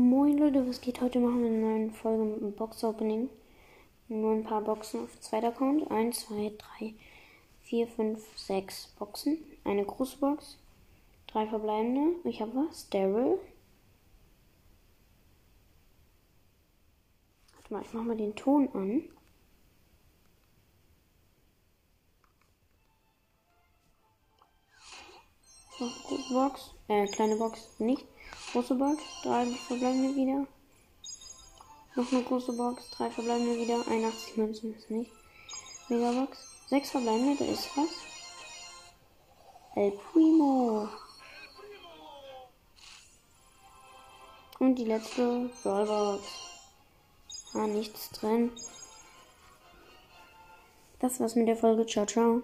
Moin Leute, was geht? Heute machen wir eine neue Folge mit einem Box-Opening. Nur ein paar Boxen auf zweiter Account. 1, 2, 3, 4, 5, 6 Boxen. Eine große Box. Drei verbleibende. Ich habe was. Daryl. Warte mal, ich mach mal den Ton an. So, große Box. Äh, kleine Box nicht. Große Box. Drei verbleibende wieder. Noch eine große Box. Drei verbleibende wieder. 81 Münzen ist nicht. Megabox. Sechs verbleibende. Da ist was. El Primo. Und die letzte Brawlbox. Ah, nichts drin. Das war's mit der Folge. Ciao, ciao.